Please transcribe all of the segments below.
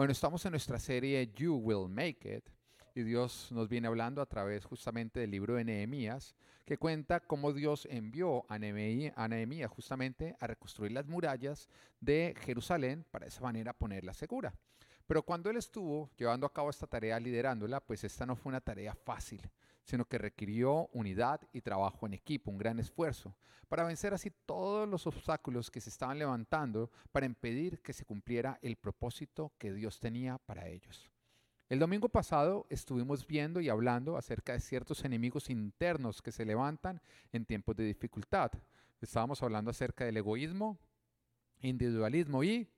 Bueno, estamos en nuestra serie You Will Make It y Dios nos viene hablando a través justamente del libro de Nehemías, que cuenta cómo Dios envió a Nehemías justamente a reconstruir las murallas de Jerusalén para de esa manera ponerla segura. Pero cuando él estuvo llevando a cabo esta tarea, liderándola, pues esta no fue una tarea fácil sino que requirió unidad y trabajo en equipo, un gran esfuerzo, para vencer así todos los obstáculos que se estaban levantando para impedir que se cumpliera el propósito que Dios tenía para ellos. El domingo pasado estuvimos viendo y hablando acerca de ciertos enemigos internos que se levantan en tiempos de dificultad. Estábamos hablando acerca del egoísmo, individualismo y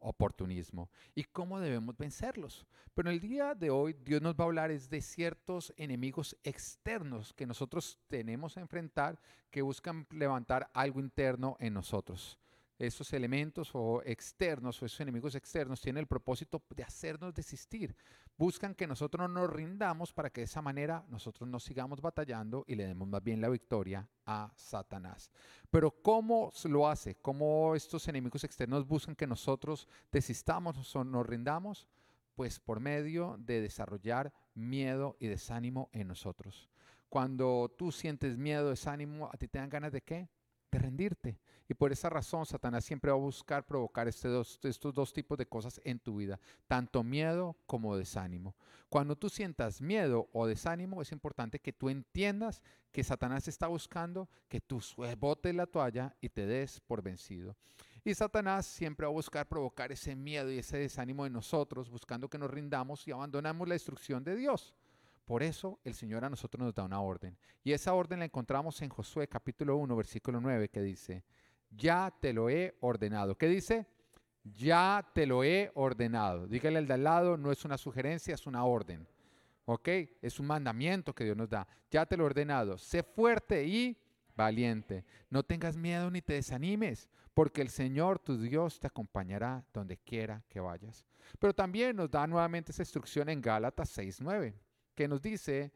oportunismo y cómo debemos vencerlos. Pero en el día de hoy Dios nos va a hablar es de ciertos enemigos externos que nosotros tenemos a enfrentar que buscan levantar algo interno en nosotros esos elementos o externos o esos enemigos externos tienen el propósito de hacernos desistir. Buscan que nosotros nos rindamos para que de esa manera nosotros no sigamos batallando y le demos más bien la victoria a Satanás. Pero ¿cómo lo hace? ¿Cómo estos enemigos externos buscan que nosotros desistamos o nos rindamos? Pues por medio de desarrollar miedo y desánimo en nosotros. Cuando tú sientes miedo, desánimo, ¿a ti te dan ganas de qué? De rendirte. Y por esa razón Satanás siempre va a buscar provocar este estos dos tipos de cosas en tu vida, tanto miedo como desánimo. Cuando tú sientas miedo o desánimo, es importante que tú entiendas que Satanás está buscando que tú botes la toalla y te des por vencido. Y Satanás siempre va a buscar provocar ese miedo y ese desánimo en nosotros, buscando que nos rindamos y abandonamos la instrucción de Dios. Por eso el Señor a nosotros nos da una orden. Y esa orden la encontramos en Josué capítulo 1, versículo 9, que dice, ya te lo he ordenado. ¿Qué dice? Ya te lo he ordenado. Dígale al de al lado, no es una sugerencia, es una orden. ¿Ok? Es un mandamiento que Dios nos da. Ya te lo he ordenado. Sé fuerte y valiente. No tengas miedo ni te desanimes, porque el Señor tu Dios te acompañará donde quiera que vayas. Pero también nos da nuevamente esa instrucción en Gálatas 6.9 que nos dice,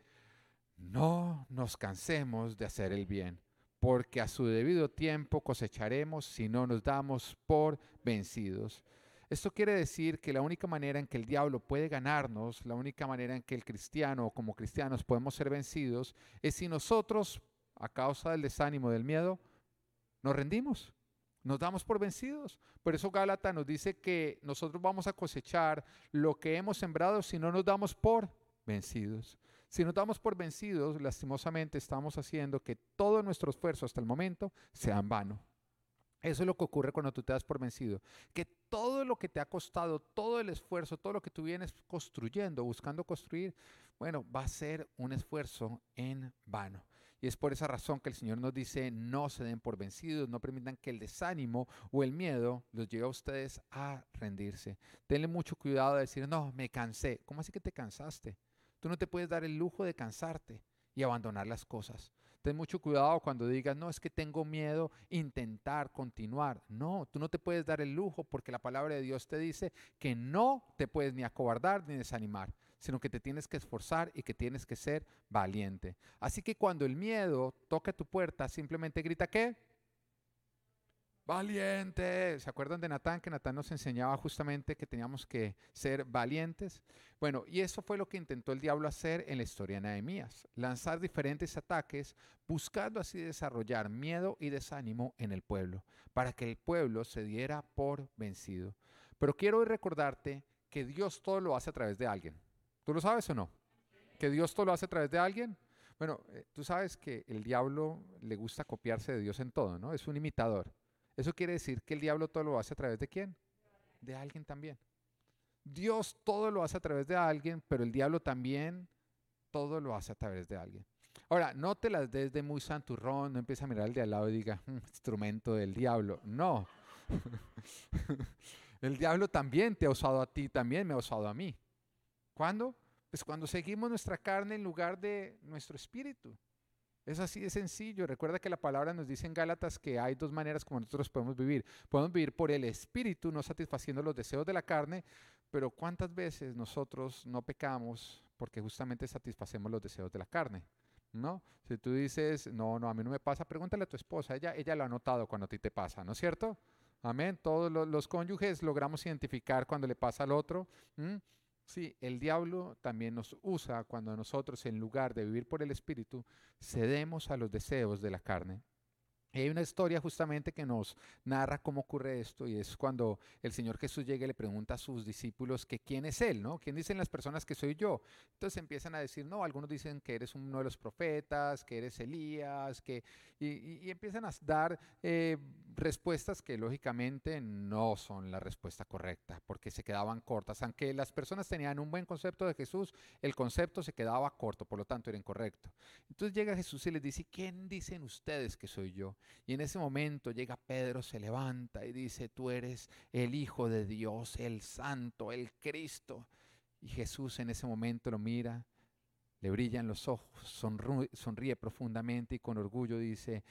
no nos cansemos de hacer el bien, porque a su debido tiempo cosecharemos si no nos damos por vencidos. Esto quiere decir que la única manera en que el diablo puede ganarnos, la única manera en que el cristiano o como cristianos podemos ser vencidos, es si nosotros, a causa del desánimo, del miedo, nos rendimos. Nos damos por vencidos. Por eso Gálata nos dice que nosotros vamos a cosechar lo que hemos sembrado si no nos damos por vencidos. Si nos damos por vencidos, lastimosamente estamos haciendo que todo nuestro esfuerzo hasta el momento sea en vano. Eso es lo que ocurre cuando tú te das por vencido. Que todo lo que te ha costado, todo el esfuerzo, todo lo que tú vienes construyendo, buscando construir, bueno, va a ser un esfuerzo en vano. Y es por esa razón que el Señor nos dice, no se den por vencidos, no permitan que el desánimo o el miedo los lleve a ustedes a rendirse. Tenle mucho cuidado de decir, no, me cansé. ¿Cómo así que te cansaste? Tú no te puedes dar el lujo de cansarte y abandonar las cosas. Ten mucho cuidado cuando digas, no, es que tengo miedo intentar continuar. No, tú no te puedes dar el lujo porque la palabra de Dios te dice que no te puedes ni acobardar ni desanimar, sino que te tienes que esforzar y que tienes que ser valiente. Así que cuando el miedo toca tu puerta, simplemente grita, ¿qué? Valiente. ¿Se acuerdan de Natán? Que Natán nos enseñaba justamente que teníamos que ser valientes. Bueno, y eso fue lo que intentó el diablo hacer en la historia de Nehemías. Lanzar diferentes ataques, buscando así desarrollar miedo y desánimo en el pueblo, para que el pueblo se diera por vencido. Pero quiero hoy recordarte que Dios todo lo hace a través de alguien. ¿Tú lo sabes o no? Que Dios todo lo hace a través de alguien. Bueno, eh, tú sabes que el diablo le gusta copiarse de Dios en todo, ¿no? Es un imitador. Eso quiere decir que el diablo todo lo hace a través de quién? De alguien también. Dios todo lo hace a través de alguien, pero el diablo también todo lo hace a través de alguien. Ahora, no te las des de muy santurrón, no empieza a mirar al de al lado y diga, mm, instrumento del diablo. No. el diablo también te ha usado a ti, también me ha usado a mí. ¿Cuándo? Pues cuando seguimos nuestra carne en lugar de nuestro espíritu. Es así de sencillo. Recuerda que la palabra nos dice en Gálatas que hay dos maneras como nosotros podemos vivir. Podemos vivir por el espíritu, no satisfaciendo los deseos de la carne, pero ¿cuántas veces nosotros no pecamos porque justamente satisfacemos los deseos de la carne? ¿No? Si tú dices, no, no, a mí no me pasa, pregúntale a tu esposa, ella, ella lo ha notado cuando a ti te pasa, ¿no es cierto? Amén. Todos los, cónyuges logramos identificar cuando le pasa al otro. Sí, el diablo también nos usa cuando nosotros, en lugar de vivir por el Espíritu, cedemos a los deseos de la carne hay una historia justamente que nos narra cómo ocurre esto y es cuando el Señor Jesús llega y le pregunta a sus discípulos que quién es Él, ¿no? ¿Quién dicen las personas que soy yo? Entonces empiezan a decir, no, algunos dicen que eres uno de los profetas, que eres Elías, que... Y, empiezan a dar eh, respuestas que lógicamente no son la respuesta correcta porque se quedaban cortas. Aunque las personas tenían un buen concepto de Jesús, el concepto se quedaba corto, por lo tanto era incorrecto. Entonces llega Jesús y les dice, ¿quién dicen ustedes que soy yo? Y en ese momento llega Pedro, se levanta y dice, tú eres el Hijo de Dios, el Santo, el Cristo. Y Jesús en ese momento lo mira, le brillan los ojos, sonríe, profundamente y con orgullo dice,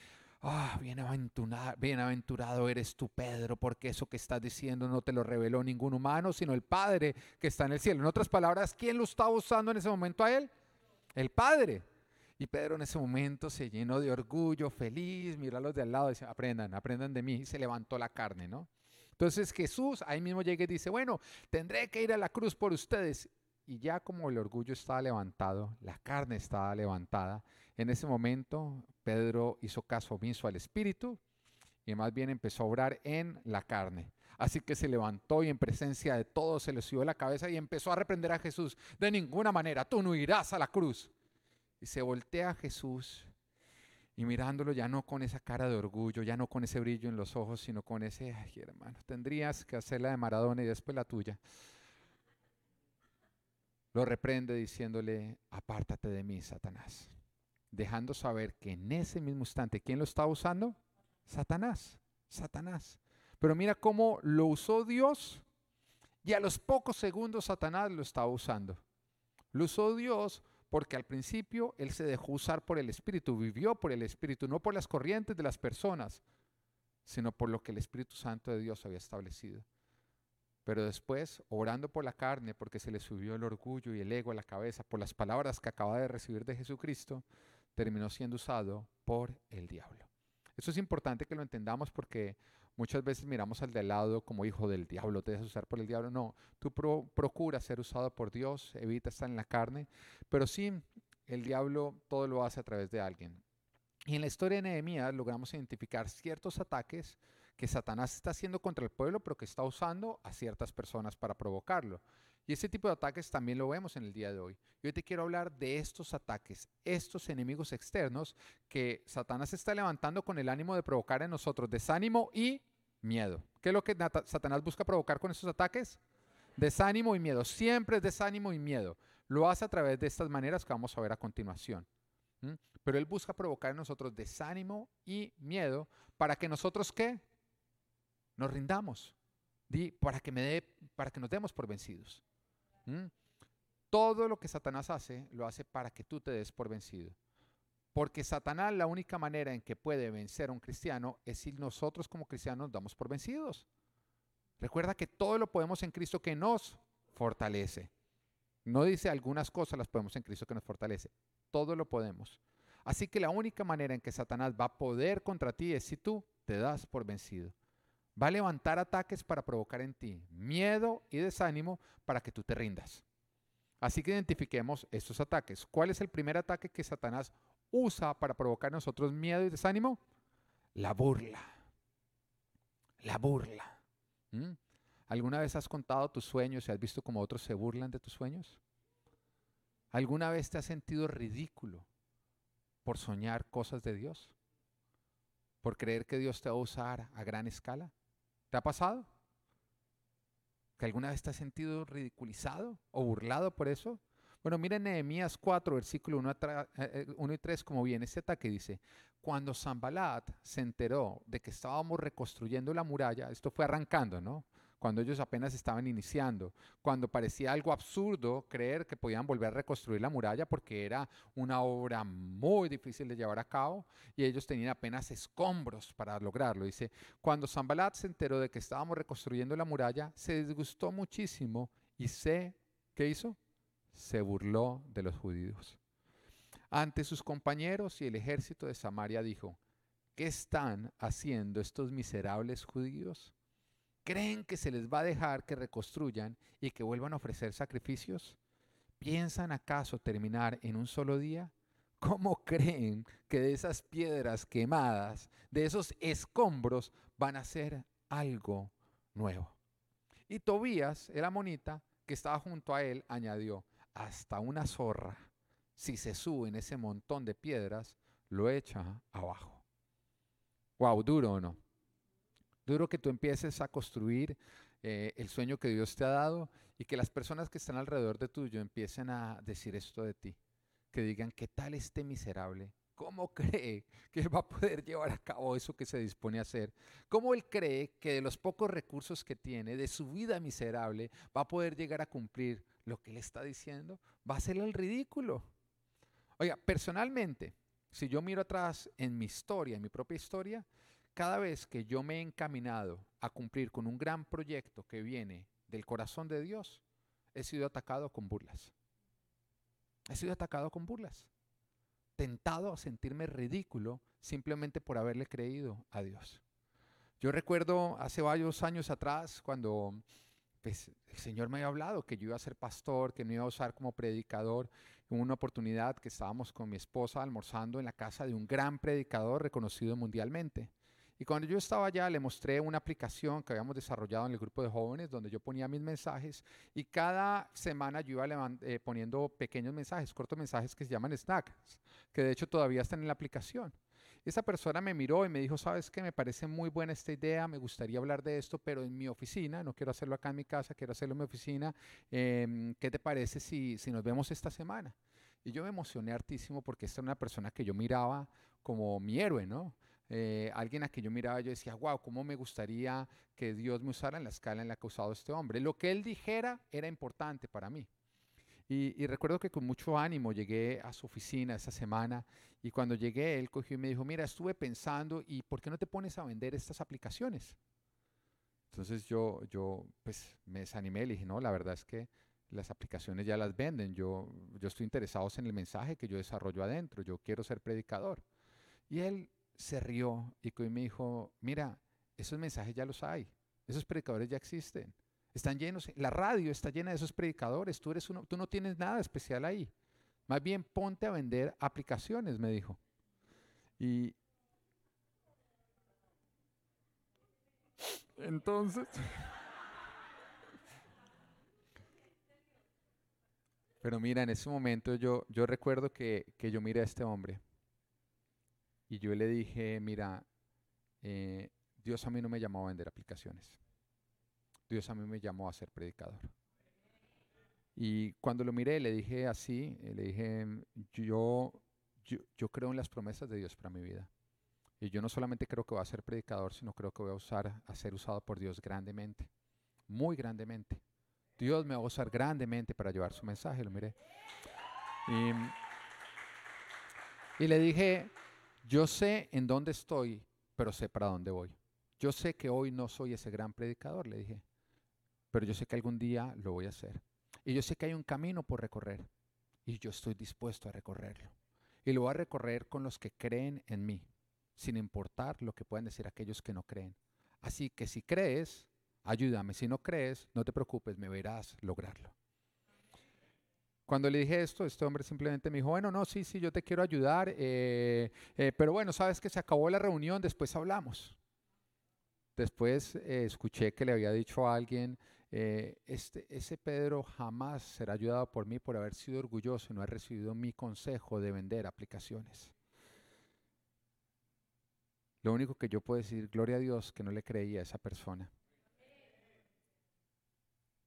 Ah, bienaventurado, bienaventurado eres tú, Pedro, porque eso que estás diciendo no te lo reveló ningún humano, sino el Padre que está en el cielo. En otras palabras, ¿quién lo estaba usando en ese momento a él? El Padre. Y Pedro en ese momento se llenó de orgullo, feliz, miró a los de al lado y dice, aprendan, aprendan de mí. Y se levantó la carne, ¿no? Entonces Jesús ahí mismo llega y dice, bueno, tendré que ir a la cruz por ustedes. Y ya como el orgullo estaba levantado, la carne estaba levantada, en ese momento Pedro hizo caso omiso al Espíritu y más bien empezó a obrar en la carne. Así que se levantó y en presencia de todos se le subió la cabeza y empezó a reprender a Jesús. De ninguna manera, tú no irás a la cruz. Y se voltea a Jesús y mirándolo ya no con esa cara de orgullo, ya no con ese brillo en los ojos, sino con ese, ay hermano, tendrías que hacer la de Maradona y después la tuya. Lo reprende diciéndole, apártate de mí, Satanás. Dejando saber que en ese mismo instante, ¿quién lo estaba usando? Satanás, Satanás. Pero mira cómo lo usó Dios y a los pocos segundos Satanás lo estaba usando. Lo usó Dios porque al principio él se dejó usar por el Espíritu, vivió por el Espíritu, no por las corrientes de las personas, sino por lo que el Espíritu Santo de Dios había establecido. Pero después, orando por la carne, porque se le subió el orgullo y el ego a la cabeza, por las palabras que acaba de recibir de Jesucristo, terminó siendo usado por el diablo. Eso es importante que lo entendamos porque Muchas veces miramos al de lado como hijo del diablo, te dejas usar por el diablo. No, tú procuras ser usado por Dios, evita estar en la carne, pero sí, el diablo todo lo hace a través de alguien. Y en la historia de Nehemías logramos identificar ciertos ataques que Satanás está haciendo contra el pueblo, pero que está usando a ciertas personas para provocarlo. Y ese tipo de ataques también lo vemos en el día de hoy. Yo te quiero hablar de estos ataques, estos enemigos externos que Satanás está levantando con el ánimo de provocar en nosotros desánimo y miedo. ¿Qué es lo que Satanás busca provocar con estos ataques? Desánimo y miedo. Siempre es desánimo y miedo. Lo hace a través de estas maneras que vamos a ver a continuación. Pero él busca provocar en nosotros desánimo y miedo para que nosotros qué? Nos rindamos. para, que me dé, para que nos demos por vencidos. Todo lo que Satanás hace, lo hace para que tú te des por vencido. Porque Satanás la única manera en que puede vencer a un cristiano es si nosotros como cristianos nos damos por vencidos. Recuerda que todo lo podemos en Cristo que nos fortalece. No dice algunas cosas las podemos en Cristo que nos fortalece. Todo lo podemos. Así que la única manera en que Satanás va a poder contra ti es si tú te das por vencido. Va a levantar ataques para provocar en ti miedo y desánimo para que tú te rindas. Así que identifiquemos estos ataques. ¿Cuál es el primer ataque que Satanás usa para provocar en nosotros miedo y desánimo? La burla. La burla. ¿Mm? ¿Alguna vez has contado tus sueños y has visto cómo otros se burlan de tus sueños? ¿Alguna vez te has sentido ridículo por soñar cosas de Dios? ¿Por creer que Dios te va a usar a gran escala? ¿Te ha pasado? ¿Que alguna vez te has sentido ridiculizado o burlado por eso? Bueno, miren Nehemías 4, versículo 1, eh, eh, y 3, como viene este ataque, dice, cuando Zambalat se enteró de que estábamos reconstruyendo la muralla, esto fue arrancando, ¿no? Cuando ellos apenas estaban iniciando, cuando parecía algo absurdo creer que podían volver a reconstruir la muralla porque era una obra muy difícil de llevar a cabo y ellos tenían apenas escombros para lograrlo. Dice, cuando Zambalat se enteró de que estábamos reconstruyendo la muralla, se disgustó muchísimo y se, ¿qué hizo? se burló de los judíos. Ante sus compañeros y el ejército de Samaria dijo, ¿qué están haciendo estos miserables judíos? ¿Creen que se les va a dejar que reconstruyan y que vuelvan a ofrecer sacrificios? ¿Piensan acaso terminar en un solo día? ¿Cómo creen que de esas piedras quemadas, de esos escombros, van a ser algo nuevo? Y Tobías, el amonita, que estaba junto a él, añadió, hasta una zorra, si se sube en ese montón de piedras, lo echa abajo. Wow, duro o no. Duro que tú empieces a construir eh, el sueño que Dios te ha dado y que las personas que están alrededor de tuyo empiecen a decir esto de ti. Que digan, ¿qué tal este miserable? ¿Cómo cree que va a poder llevar a cabo eso que se dispone a hacer? ¿Cómo él cree que de los pocos recursos que tiene, de su vida miserable, va a poder llegar a cumplir lo que él está diciendo? Va a ser el ridículo. Oiga, personalmente, si yo miro atrás en mi historia, en mi propia historia, cada vez que yo me he encaminado a cumplir con un gran proyecto que viene del corazón de Dios, he sido atacado con burlas. He sido atacado con burlas. Tentado a sentirme ridículo simplemente por haberle creído a Dios. Yo recuerdo hace varios años atrás cuando pues, el Señor me había hablado que yo iba a ser pastor, que me iba a usar como predicador. En una oportunidad que estábamos con mi esposa almorzando en la casa de un gran predicador reconocido mundialmente. Y cuando yo estaba allá, le mostré una aplicación que habíamos desarrollado en el grupo de jóvenes, donde yo ponía mis mensajes y cada semana yo iba eh, poniendo pequeños mensajes, cortos mensajes que se llaman snacks, que de hecho todavía están en la aplicación. Esa persona me miró y me dijo, sabes que me parece muy buena esta idea, me gustaría hablar de esto, pero en mi oficina, no quiero hacerlo acá en mi casa, quiero hacerlo en mi oficina. Em, ¿Qué te parece si, si nos vemos esta semana? Y yo me emocioné hartísimo porque esta era una persona que yo miraba como mi héroe, ¿no? Eh, alguien a quien yo miraba, yo decía, wow, cómo me gustaría que Dios me usara en la escala en la que ha usado este hombre. Lo que él dijera era importante para mí. Y, recuerdo que con mucho ánimo llegué a su oficina esa semana y cuando llegué él cogió y me dijo, mira, estuve pensando y ¿por qué no te pones a vender estas aplicaciones? Entonces yo, yo pues me desanimé, le dije, no, la verdad es que las aplicaciones ya las venden, yo, yo estoy interesado en el mensaje que yo desarrollo adentro, yo quiero ser predicador. Y él se rió y me dijo, mira, esos mensajes ya los hay, esos predicadores ya existen, están llenos, la radio está llena de esos predicadores, tú, eres uno, tú no tienes nada especial ahí, más bien ponte a vender aplicaciones, me dijo. Y entonces... Pero mira, en ese momento yo, yo recuerdo que, que yo miré a este hombre y yo le dije, mira, eh, Dios a mí no me llamó a vender aplicaciones. Dios a mí me llamó a ser predicador. Y cuando lo miré, le dije así, eh, le dije, yo, yo, creo en las promesas de Dios para mi vida. Y yo no solamente creo que voy a ser predicador, sino creo que voy a, usar, a ser usado por Dios grandemente, muy grandemente. Dios me va a usar grandemente para llevar su mensaje, lo miré. Y le dije, yo sé en dónde estoy, pero sé para dónde voy. Yo sé que hoy no soy ese gran predicador, le dije, pero yo sé que algún día lo voy a hacer. Y yo sé que hay un camino por recorrer y yo estoy dispuesto a recorrerlo. Y lo voy a recorrer con los que creen en mí, sin importar lo que puedan decir aquellos que no creen. Así que si crees, ayúdame. Si no crees, no te preocupes, me verás lograrlo. Cuando le dije esto, este hombre simplemente me dijo, bueno, no, sí, sí, yo te quiero ayudar, eh, eh, pero bueno, sabes que se acabó la reunión, después hablamos. Después eh, escuché que le había dicho a alguien, este, ese Pedro jamás será ayudado por mí por haber sido orgulloso y no haber recibido mi consejo de vender aplicaciones. Lo único que yo puedo decir, gloria a Dios, que no le creía a esa persona.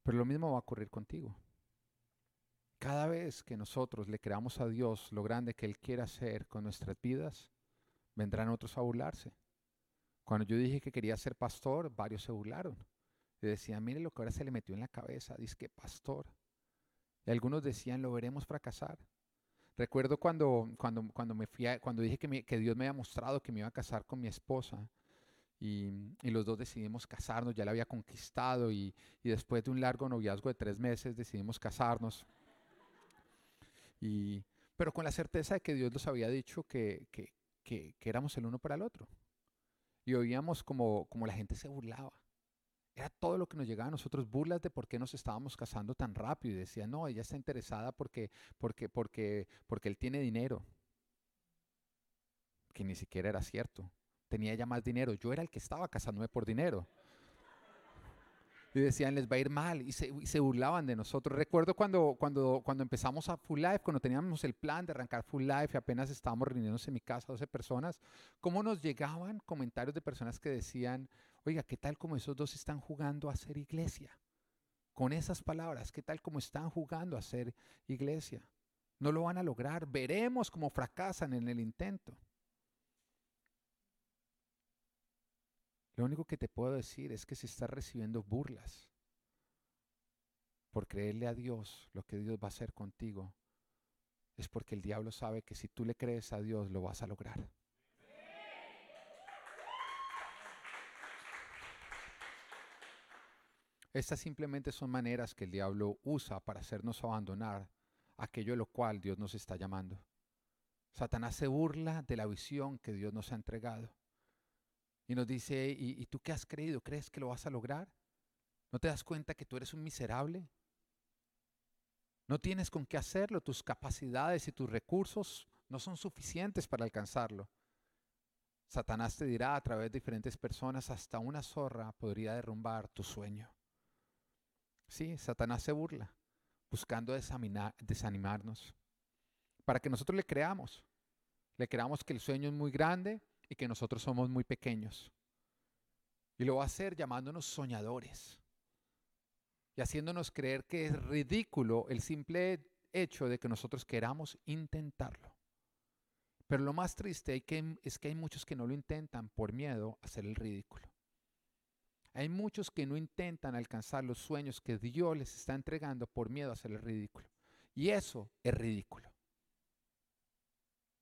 Pero lo mismo va a ocurrir contigo. Cada vez que nosotros le creamos a Dios lo grande que Él quiere hacer con nuestras vidas, vendrán otros a burlarse. Cuando yo dije que quería ser pastor, varios se burlaron. Y decían, mire lo que ahora se le metió en la cabeza, dice que pastor. Y algunos decían, lo veremos fracasar. Recuerdo cuando, cuando, cuando, me fui cuando dije que, que, Dios me había mostrado que me iba a casar con mi esposa y, y los dos decidimos casarnos, ya la había conquistado y, y después de un largo noviazgo de tres meses decidimos casarnos pero con la certeza de que Dios nos había dicho que, éramos el uno para el otro. Y oíamos como, como la gente se burlaba. Era todo lo que nos llegaba a nosotros, burlas de por qué nos estábamos casando tan rápido. Y decía, no, ella está interesada porque, porque, porque, porque él tiene dinero. Que ni siquiera era cierto. Tenía ella más dinero. Yo era el que estaba casándome por dinero y decían, les va a ir mal, y se, se, burlaban de nosotros. Recuerdo cuando, cuando, cuando empezamos a Full Life, cuando teníamos el plan de arrancar Full Life y apenas estábamos reuniéndose en mi casa, 12 personas, cómo nos llegaban comentarios de personas que decían, oiga, ¿qué tal como esos dos están jugando a ser iglesia? Con esas palabras, ¿qué tal como están jugando a ser iglesia? No lo van a lograr, veremos cómo fracasan en el intento. Lo único que te puedo decir es que si estás recibiendo burlas por creerle a Dios lo que Dios va a hacer contigo, es porque el diablo sabe que si tú le crees a Dios lo vas a lograr. Estas simplemente son maneras que el diablo usa para hacernos abandonar aquello a lo cual Dios nos está llamando. Satanás se burla de la visión que Dios nos ha entregado. Y nos dice, ¿y, tú qué has creído? ¿Crees que lo vas a lograr? ¿No te das cuenta que tú eres un miserable? No tienes con qué hacerlo, tus capacidades y tus recursos no son suficientes para alcanzarlo. Satanás te dirá a través de diferentes personas, hasta una zorra podría derrumbar tu sueño. Sí, Satanás se burla, buscando desanimarnos, para que nosotros le creamos. Le creamos que el sueño es muy grande, y que nosotros somos muy pequeños. Y lo va a hacer llamándonos soñadores y haciéndonos creer que es ridículo el simple hecho de que nosotros queramos intentarlo. Pero lo más triste es que hay muchos que no lo intentan por miedo a hacer el ridículo. Hay muchos que no intentan alcanzar los sueños que Dios les está entregando por miedo a hacer el ridículo. Y eso es ridículo.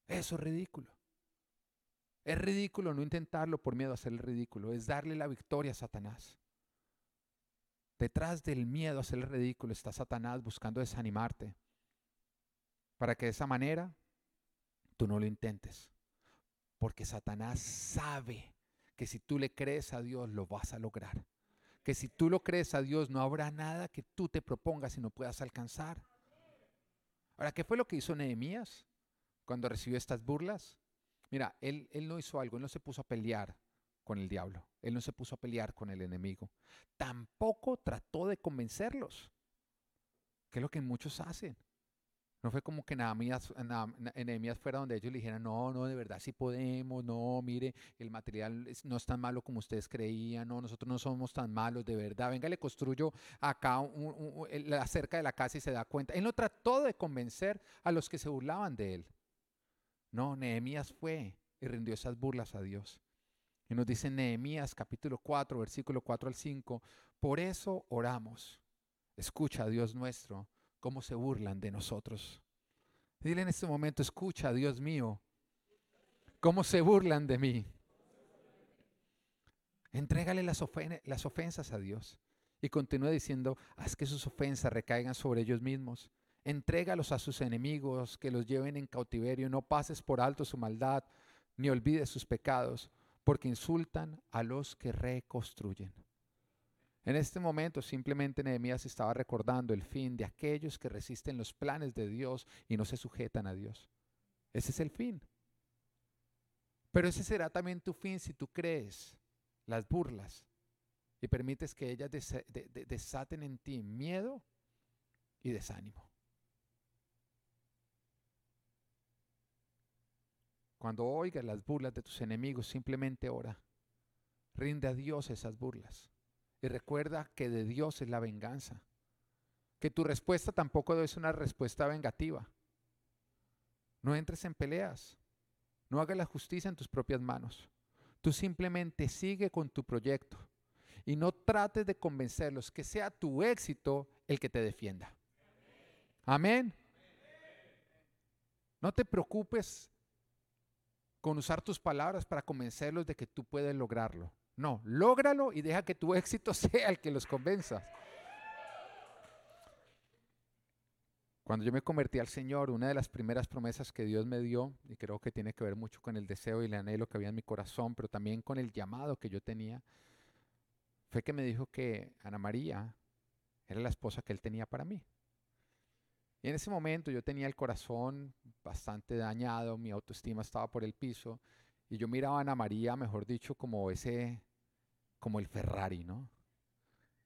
Eso es ridículo. Es ridículo no intentarlo por miedo a hacer el ridículo, es darle la victoria a Satanás. Detrás del miedo a hacer el ridículo está Satanás buscando desanimarte para que de esa manera tú no lo intentes. Porque Satanás sabe que si tú le crees a Dios lo vas a lograr. Que si tú lo crees a Dios no habrá nada que tú te propongas y no puedas alcanzar. Ahora, ¿qué fue lo que hizo Nehemías cuando recibió estas burlas? Mira, él, él no hizo algo, él no se puso a pelear con el diablo, él no se puso a pelear con el enemigo, tampoco trató de convencerlos, que es lo que muchos hacen. No fue como que Nehemías fuera donde ellos le dijeran, no, no, de verdad sí podemos, no, mire, el material no es tan malo como ustedes creían, no, nosotros no somos tan malos, de verdad, venga, le construyo acá cerca de la casa y se da cuenta. Él no trató de convencer a los que se burlaban de él. No, Nehemías fue y rindió esas burlas a Dios. Y nos dice Nehemías capítulo 4, versículo 4 al 5, por eso oramos. Escucha, Dios nuestro, cómo se burlan de nosotros. Dile en este momento, escucha, Dios mío, cómo se burlan de mí. Entrégale las, las ofensas a Dios y continúa diciendo, haz que sus ofensas recaigan sobre ellos mismos Entrégalos a sus enemigos, que los lleven en cautiverio. No pases por alto su maldad, ni olvides sus pecados, porque insultan a los que reconstruyen. En este momento simplemente Nehemías estaba recordando el fin de aquellos que resisten los planes de Dios y no se sujetan a Dios. Ese es el fin. Pero ese será también tu fin si tú crees las burlas y permites que ellas desaten en ti miedo y desánimo. Cuando oigas las burlas de tus enemigos, simplemente ora. Rinde a Dios esas burlas. Y recuerda que de Dios es la venganza. Que tu respuesta tampoco ser una respuesta vengativa. No entres en peleas. No hagas la justicia en tus propias manos. Tú simplemente sigue con tu proyecto y no trates de convencerlos que sea tu éxito el que te defienda. Amén. No te preocupes con usar tus palabras para convencerlos de que tú puedes lograrlo. No, lógralo y deja que tu éxito sea el que los convenza. Cuando yo me convertí al Señor, una de las primeras promesas que Dios me dio, y creo que tiene que ver mucho con el deseo y el anhelo que había en mi corazón, pero también con el llamado que yo tenía, fue que me dijo que Ana María era la esposa que él tenía para mí. Y en ese momento yo tenía el corazón bastante dañado, mi autoestima estaba por el piso y yo miraba a Ana María, mejor dicho, como ese, como el Ferrari, ¿no?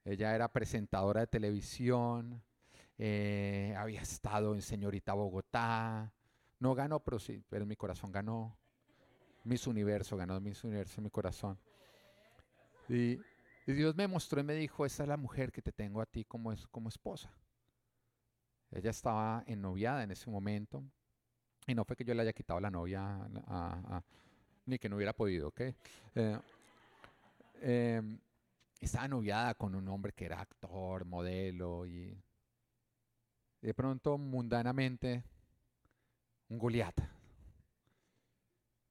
Ella era presentadora de televisión, eh, había estado en Señorita Bogotá, no ganó, pero sí, pero mi corazón ganó. Miss Universo, ganó Miss Universo en mi corazón. Y, Dios me mostró y me dijo, esta es la mujer que te tengo a ti como, como esposa. Ella estaba ennoviada en ese momento. Y no fue que yo le haya quitado la novia, ni que no hubiera podido, ¿ok? Eh, em, estaba noviada con un hombre que era actor, modelo, y de pronto, mundanamente, un Goliat.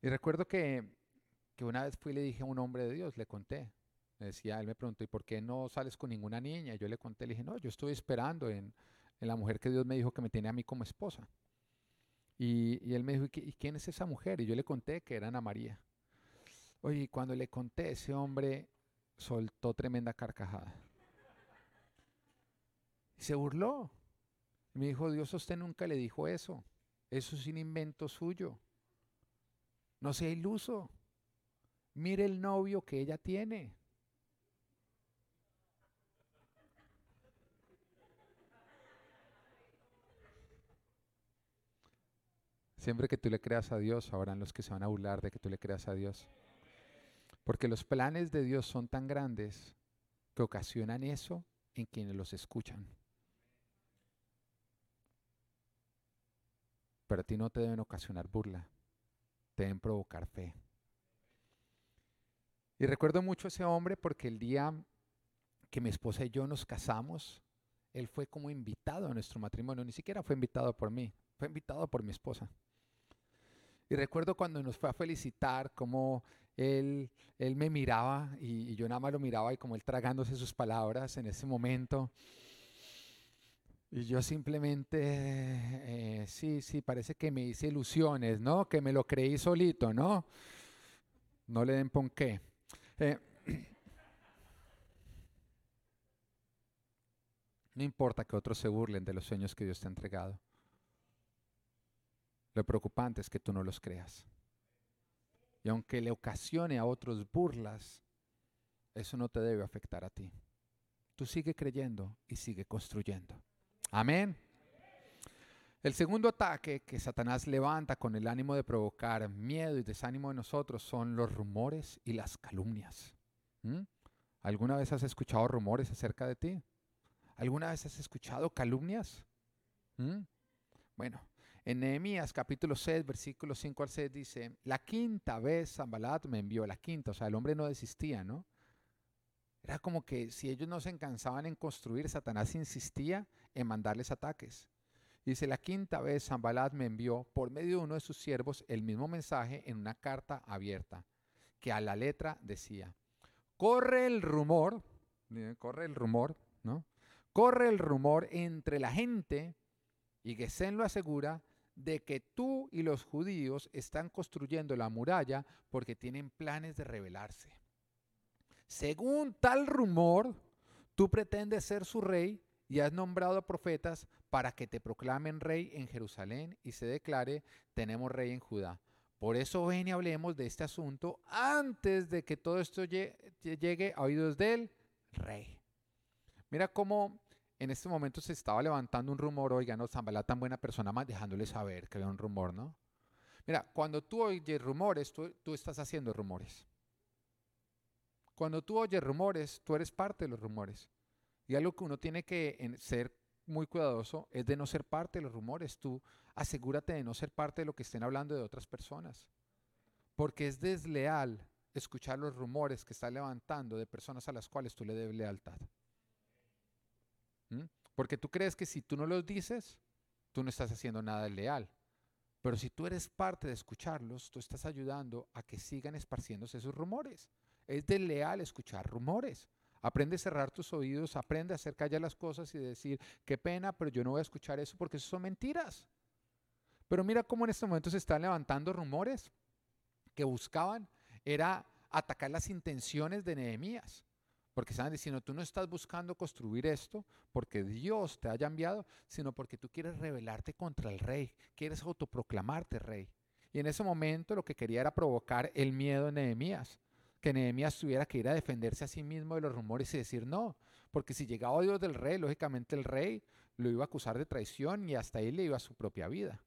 Y recuerdo que, que una vez fui y le dije a un hombre de Dios, le conté. Me decía, él me preguntó, ¿y por qué no sales con ninguna niña? Y yo le conté, le dije, no, yo estoy esperando en, en la mujer que Dios me dijo que me tiene a mí como esposa. Y, él me dijo, ¿y quién es esa mujer? Y yo le conté que era Ana María. Oye, cuando le conté, ese hombre soltó tremenda carcajada. Y se burló. Y me dijo, Dios usted nunca le dijo eso. Eso es un invento suyo. No sea iluso. Mire el novio que ella tiene. Siempre que tú le creas a Dios, habrán los que se van a burlar de que tú le creas a Dios. Porque los planes de Dios son tan grandes que ocasionan eso en quienes los escuchan. Pero a ti no te deben ocasionar burla, te deben provocar fe. Y recuerdo mucho a ese hombre porque el día que mi esposa y yo nos casamos, él fue como invitado a nuestro matrimonio, ni siquiera fue invitado por mí, fue invitado por mi esposa. Y recuerdo cuando nos fue a felicitar, cómo él, él me miraba y, yo nada más lo miraba y como él tragándose sus palabras en ese momento. Y yo simplemente, eh, sí, sí, parece que me hice ilusiones, ¿no? Que me lo creí solito, ¿no? No le den ponqué. Eh, no importa que otros se burlen de los sueños que Dios te ha entregado. Lo preocupante es que tú no los creas. Y aunque le ocasione a otros burlas, eso no te debe afectar a ti. Tú sigue creyendo y sigue construyendo. Amén. El segundo ataque que Satanás levanta con el ánimo de provocar miedo y desánimo en nosotros son los rumores y las calumnias. ¿Mm? ¿Alguna vez has escuchado rumores acerca de ti? ¿Alguna vez has escuchado calumnias? ¿Mm? Bueno, en Nehemías capítulo 6, versículos 5 al 6 dice, la quinta vez Zambalat me envió, la quinta, o sea, el hombre no desistía, ¿no? Era como que si ellos no se encansaban en construir, Satanás insistía en mandarles ataques. Dice, la quinta vez Zambalat me envió por medio de uno de sus siervos el mismo mensaje en una carta abierta, que a la letra decía, corre el rumor, corre el rumor, ¿no? Corre el rumor entre la gente, y Gesén lo asegura, de que tú y los judíos están construyendo la muralla porque tienen planes de rebelarse. Según tal rumor, tú pretendes ser su rey y has nombrado profetas para que te proclamen rey en Jerusalén y se declare, tenemos rey en Judá. Por eso ven y hablemos de este asunto antes de que todo esto llegue a oídos del rey. Mira cómo en este momento se estaba levantando un rumor, oiga, no, Zambala tan buena persona más, dejándole saber que había un rumor, ¿no? Mira, cuando tú oyes rumores, tú, estás haciendo rumores. Cuando tú oyes rumores, tú eres parte de los rumores. Y algo que uno tiene que ser muy cuidadoso es de no ser parte de los rumores. Tú asegúrate de no ser parte de lo que estén hablando de otras personas. Porque es desleal escuchar los rumores que está levantando de personas a las cuales tú le debes lealtad. Porque tú crees que si tú no los dices, tú no estás haciendo nada leal. Pero si tú eres parte de escucharlos, tú estás ayudando a que sigan esparciéndose esos rumores. Es de leal escuchar rumores. Aprende a cerrar tus oídos, aprende a hacer callar las cosas y decir, qué pena, pero yo no voy a escuchar eso porque eso son mentiras. Pero mira cómo en este momento se están levantando rumores que buscaban, era atacar las intenciones de Nehemías. Porque están diciendo, tú no estás buscando construir esto porque Dios te haya enviado, sino porque tú quieres rebelarte contra el rey, quieres autoproclamarte rey. Y en ese momento lo que quería era provocar el miedo en Nehemías, que Nehemías tuviera que ir a defenderse a sí mismo de los rumores y decir no, porque si llegaba Dios del rey, lógicamente el rey lo iba a acusar de traición y hasta ahí le iba a su propia vida.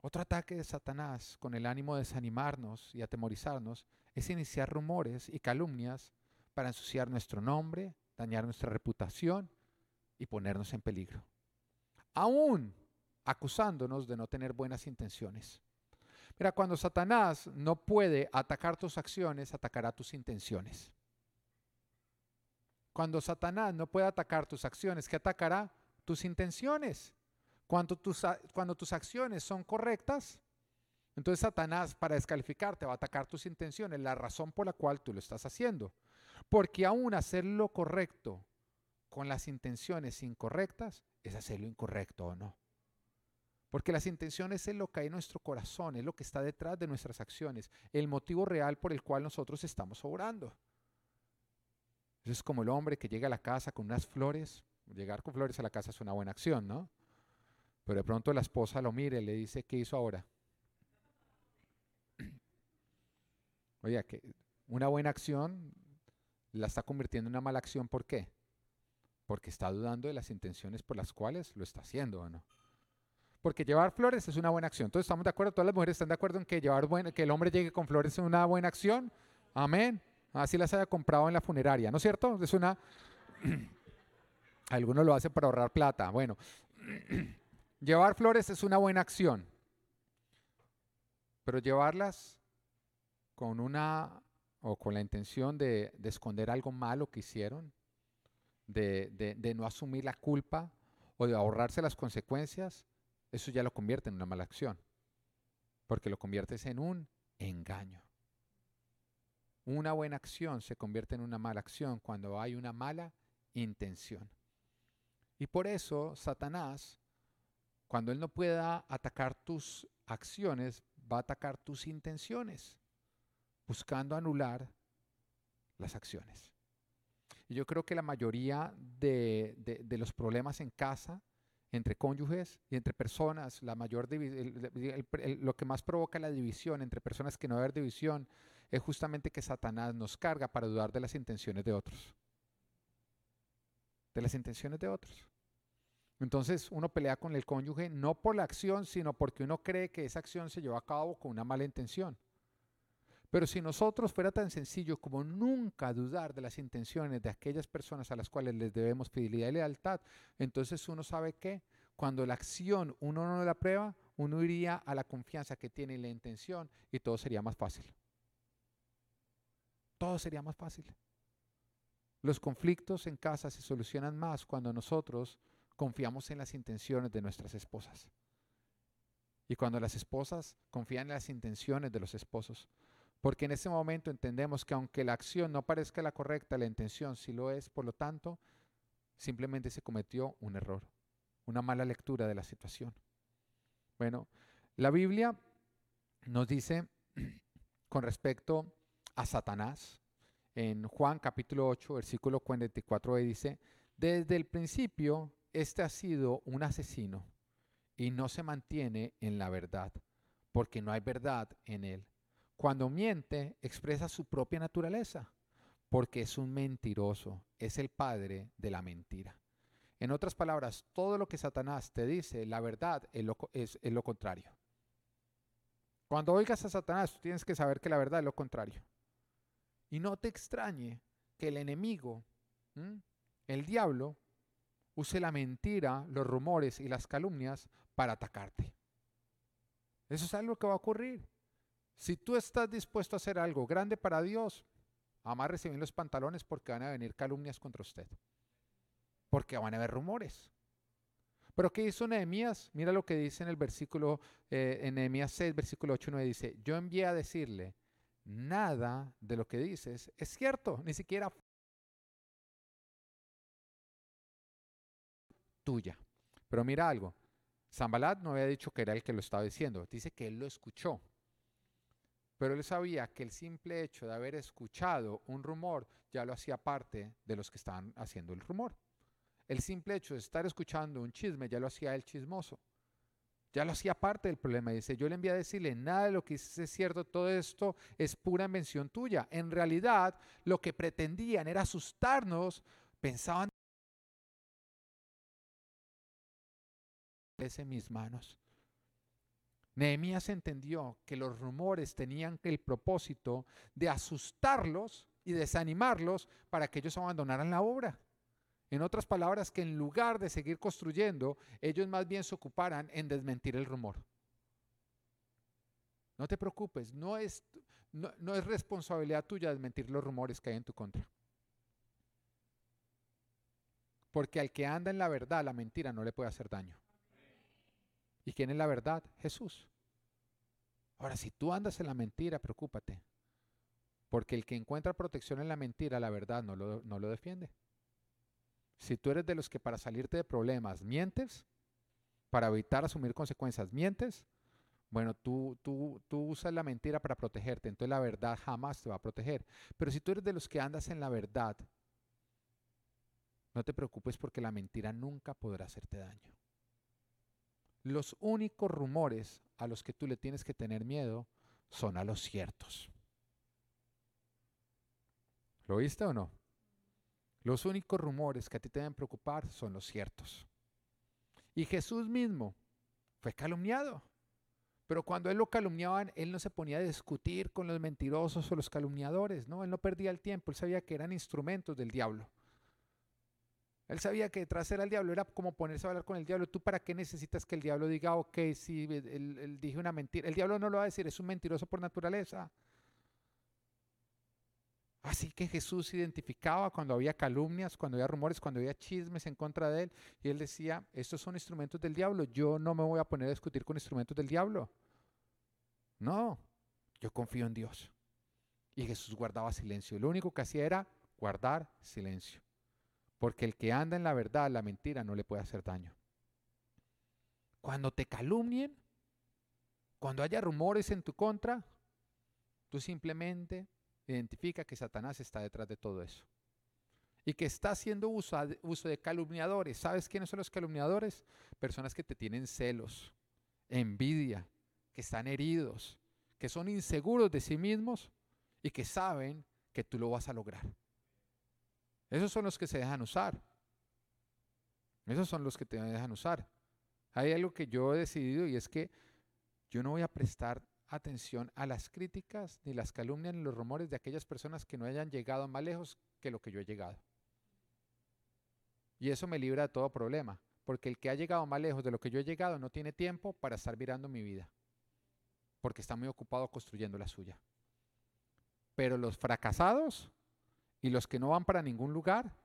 Otro ataque de Satanás con el ánimo de desanimarnos y atemorizarnos es iniciar rumores y calumnias para ensuciar nuestro nombre, dañar nuestra reputación y ponernos en peligro. Aún acusándonos de no tener buenas intenciones. Mira, cuando Satanás no puede atacar tus acciones, atacará tus intenciones. Cuando Satanás no puede atacar tus acciones, ¿qué atacará? Tus intenciones. Cuando tus, cuando tus acciones son correctas, entonces Satanás para descalificarte va a atacar tus intenciones, la razón por la cual tú lo estás haciendo. Porque aún hacer lo correcto con las intenciones incorrectas es hacer lo incorrecto o no. Porque las intenciones es lo que hay en nuestro corazón, es lo que está detrás de nuestras acciones, el motivo real por el cual nosotros estamos obrando. Eso es como el hombre que llega a la casa con unas flores. Llegar con flores a la casa es una buena acción, ¿no? Pero de pronto la esposa lo mire y le dice, ¿qué hizo ahora? Oye, que una buena acción la está convirtiendo en una mala acción, ¿por qué? Porque está dudando de las intenciones por las cuales lo está haciendo o no. Porque llevar flores es una buena acción. Entonces, ¿estamos de acuerdo? ¿Todas las mujeres están de acuerdo en que, llevar que el hombre llegue con flores es una buena acción? Amén. Así las haya comprado en la funeraria, ¿no es cierto? Es una... Algunos lo hacen para ahorrar plata. Bueno, Llevar flores es una buena acción, pero llevarlas con una o con la intención de, esconder algo malo que hicieron, de, de no asumir la culpa o de ahorrarse las consecuencias, eso ya lo convierte en una mala acción, porque lo conviertes en un engaño. Una buena acción se convierte en una mala acción cuando hay una mala intención. Y por eso Satanás cuando Él no pueda atacar tus acciones, va a atacar tus intenciones, buscando anular las acciones. Y yo creo que la mayoría de, los problemas en casa, entre cónyuges y entre personas, la mayor lo que más provoca la división entre personas que no haber división es justamente que Satanás nos carga para dudar de las intenciones de otros. De las intenciones de otros. Entonces uno pelea con el cónyuge no por la acción, sino porque uno cree que esa acción se llevó a cabo con una mala intención. Pero si nosotros fuera tan sencillo como nunca dudar de las intenciones de aquellas personas a las cuales les debemos fidelidad y lealtad, entonces uno sabe que cuando la acción uno no la prueba, uno iría a la confianza que tiene la intención y todo sería más fácil. Todo sería más fácil. Los conflictos en casa se solucionan más cuando nosotros confiamos en las intenciones de nuestras esposas. Y cuando las esposas confían en las intenciones de los esposos, porque en ese momento entendemos que aunque la acción no parezca la correcta, la intención sí lo es, por lo tanto, simplemente se cometió un error, una mala lectura de la situación. Bueno, la Biblia nos dice con respecto a Satanás, en Juan capítulo 8, versículo 44, dice, desde el principio este ha sido un asesino y no se mantiene en la verdad, porque no hay verdad en él. Cuando miente, expresa su propia naturaleza, porque es un mentiroso, es el padre de la mentira. En otras palabras, todo lo que Satanás te dice, la verdad es lo, contrario. Cuando oigas a Satanás, tú tienes que saber que la verdad es lo contrario. Y no te extrañe que el enemigo, el diablo, use la mentira, los rumores y las calumnias para atacarte. Eso es algo que va a ocurrir. Si tú estás dispuesto a hacer algo grande para Dios, amarre bien los pantalones porque van a venir calumnias contra usted. Porque van a haber rumores. Pero ¿qué hizo Nehemías? Mira lo que dice en el versículo, eh, en Nehemías 6, versículo 8 y 9, dice, yo envié a decirle, nada de lo que dices es cierto, ni siquiera tuya. Pero mira algo, Zambalat no había dicho que era el que lo estaba diciendo, dice que él lo escuchó. Pero él sabía que el simple hecho de haber escuchado un rumor ya lo hacía parte de los que estaban haciendo el rumor. El simple hecho de estar escuchando un chisme ya lo hacía el chismoso. Ya lo hacía parte del problema. Dice, yo le envié a decirle, nada de lo que dices es cierto, todo esto es pura invención tuya. En realidad, lo que pretendían era asustarnos, pensaban en mis manos. Nehemías entendió que los rumores tenían el propósito de asustarlos y desanimarlos para que ellos abandonaran la obra. En otras palabras, que en lugar de seguir construyendo, ellos más bien se ocuparan en desmentir el rumor. No te preocupes, no es, no, es responsabilidad tuya desmentir los rumores que hay en tu contra. Porque al que anda en la verdad, la mentira no le puede hacer daño. ¿Y quién es la verdad? Jesús. Ahora, si tú andas en la mentira, preocúpate. Porque el que encuentra protección en la mentira, la verdad no lo, no lo defiende. Si tú eres de los que para salirte de problemas mientes, para evitar asumir consecuencias mientes, bueno, tú, tú, tú usas la mentira para protegerte, entonces la verdad jamás te va a proteger. Pero si tú eres de los que andas en la verdad, no te preocupes porque la mentira nunca podrá hacerte daño. Los únicos rumores a los que tú le tienes que tener miedo son a los ciertos. ¿Lo viste o no? Los únicos rumores que a ti te deben preocupar son los ciertos. Y Jesús mismo fue calumniado. Pero cuando él lo calumniaban, él no se ponía a discutir con los mentirosos o los calumniadores, ¿no? Él no perdía el tiempo, él sabía que eran instrumentos del diablo. Él sabía que detrás era el diablo, era como ponerse a hablar con el diablo. ¿Tú para qué necesitas que el diablo diga, ok, si él, él dije una mentira? El diablo no lo va a decir, es un mentiroso por naturaleza. Así que Jesús identificaba cuando había calumnias, cuando había rumores, cuando había chismes en contra de él. Y él decía, estos son instrumentos del diablo. Yo no me voy a poner a discutir con instrumentos del diablo. No, yo confío en Dios. Y Jesús guardaba silencio. Lo único que hacía era guardar silencio. Porque el que anda en la verdad, la mentira, no le puede hacer daño. Cuando te calumnien, cuando haya rumores en tu contra, tú simplemente identifica que Satanás está detrás de todo eso. Y que está haciendo uso, uso de calumniadores. ¿Sabes quiénes son los calumniadores? Personas que te tienen celos, envidia, que están heridos, que son inseguros de sí mismos y que saben que tú lo vas a lograr. Esos son los que se dejan usar. Esos son los que te dejan usar. Hay algo que yo he decidido y es que yo no voy a prestar atención a las críticas, ni las calumnias, ni los rumores de aquellas personas que no hayan llegado más lejos que lo que yo he llegado. Y eso me libra de todo problema, porque el que ha llegado más lejos de lo que yo he llegado no tiene tiempo para estar mirando mi vida, porque está muy ocupado construyendo la suya. Pero los fracasados y los que no van para ningún lugar,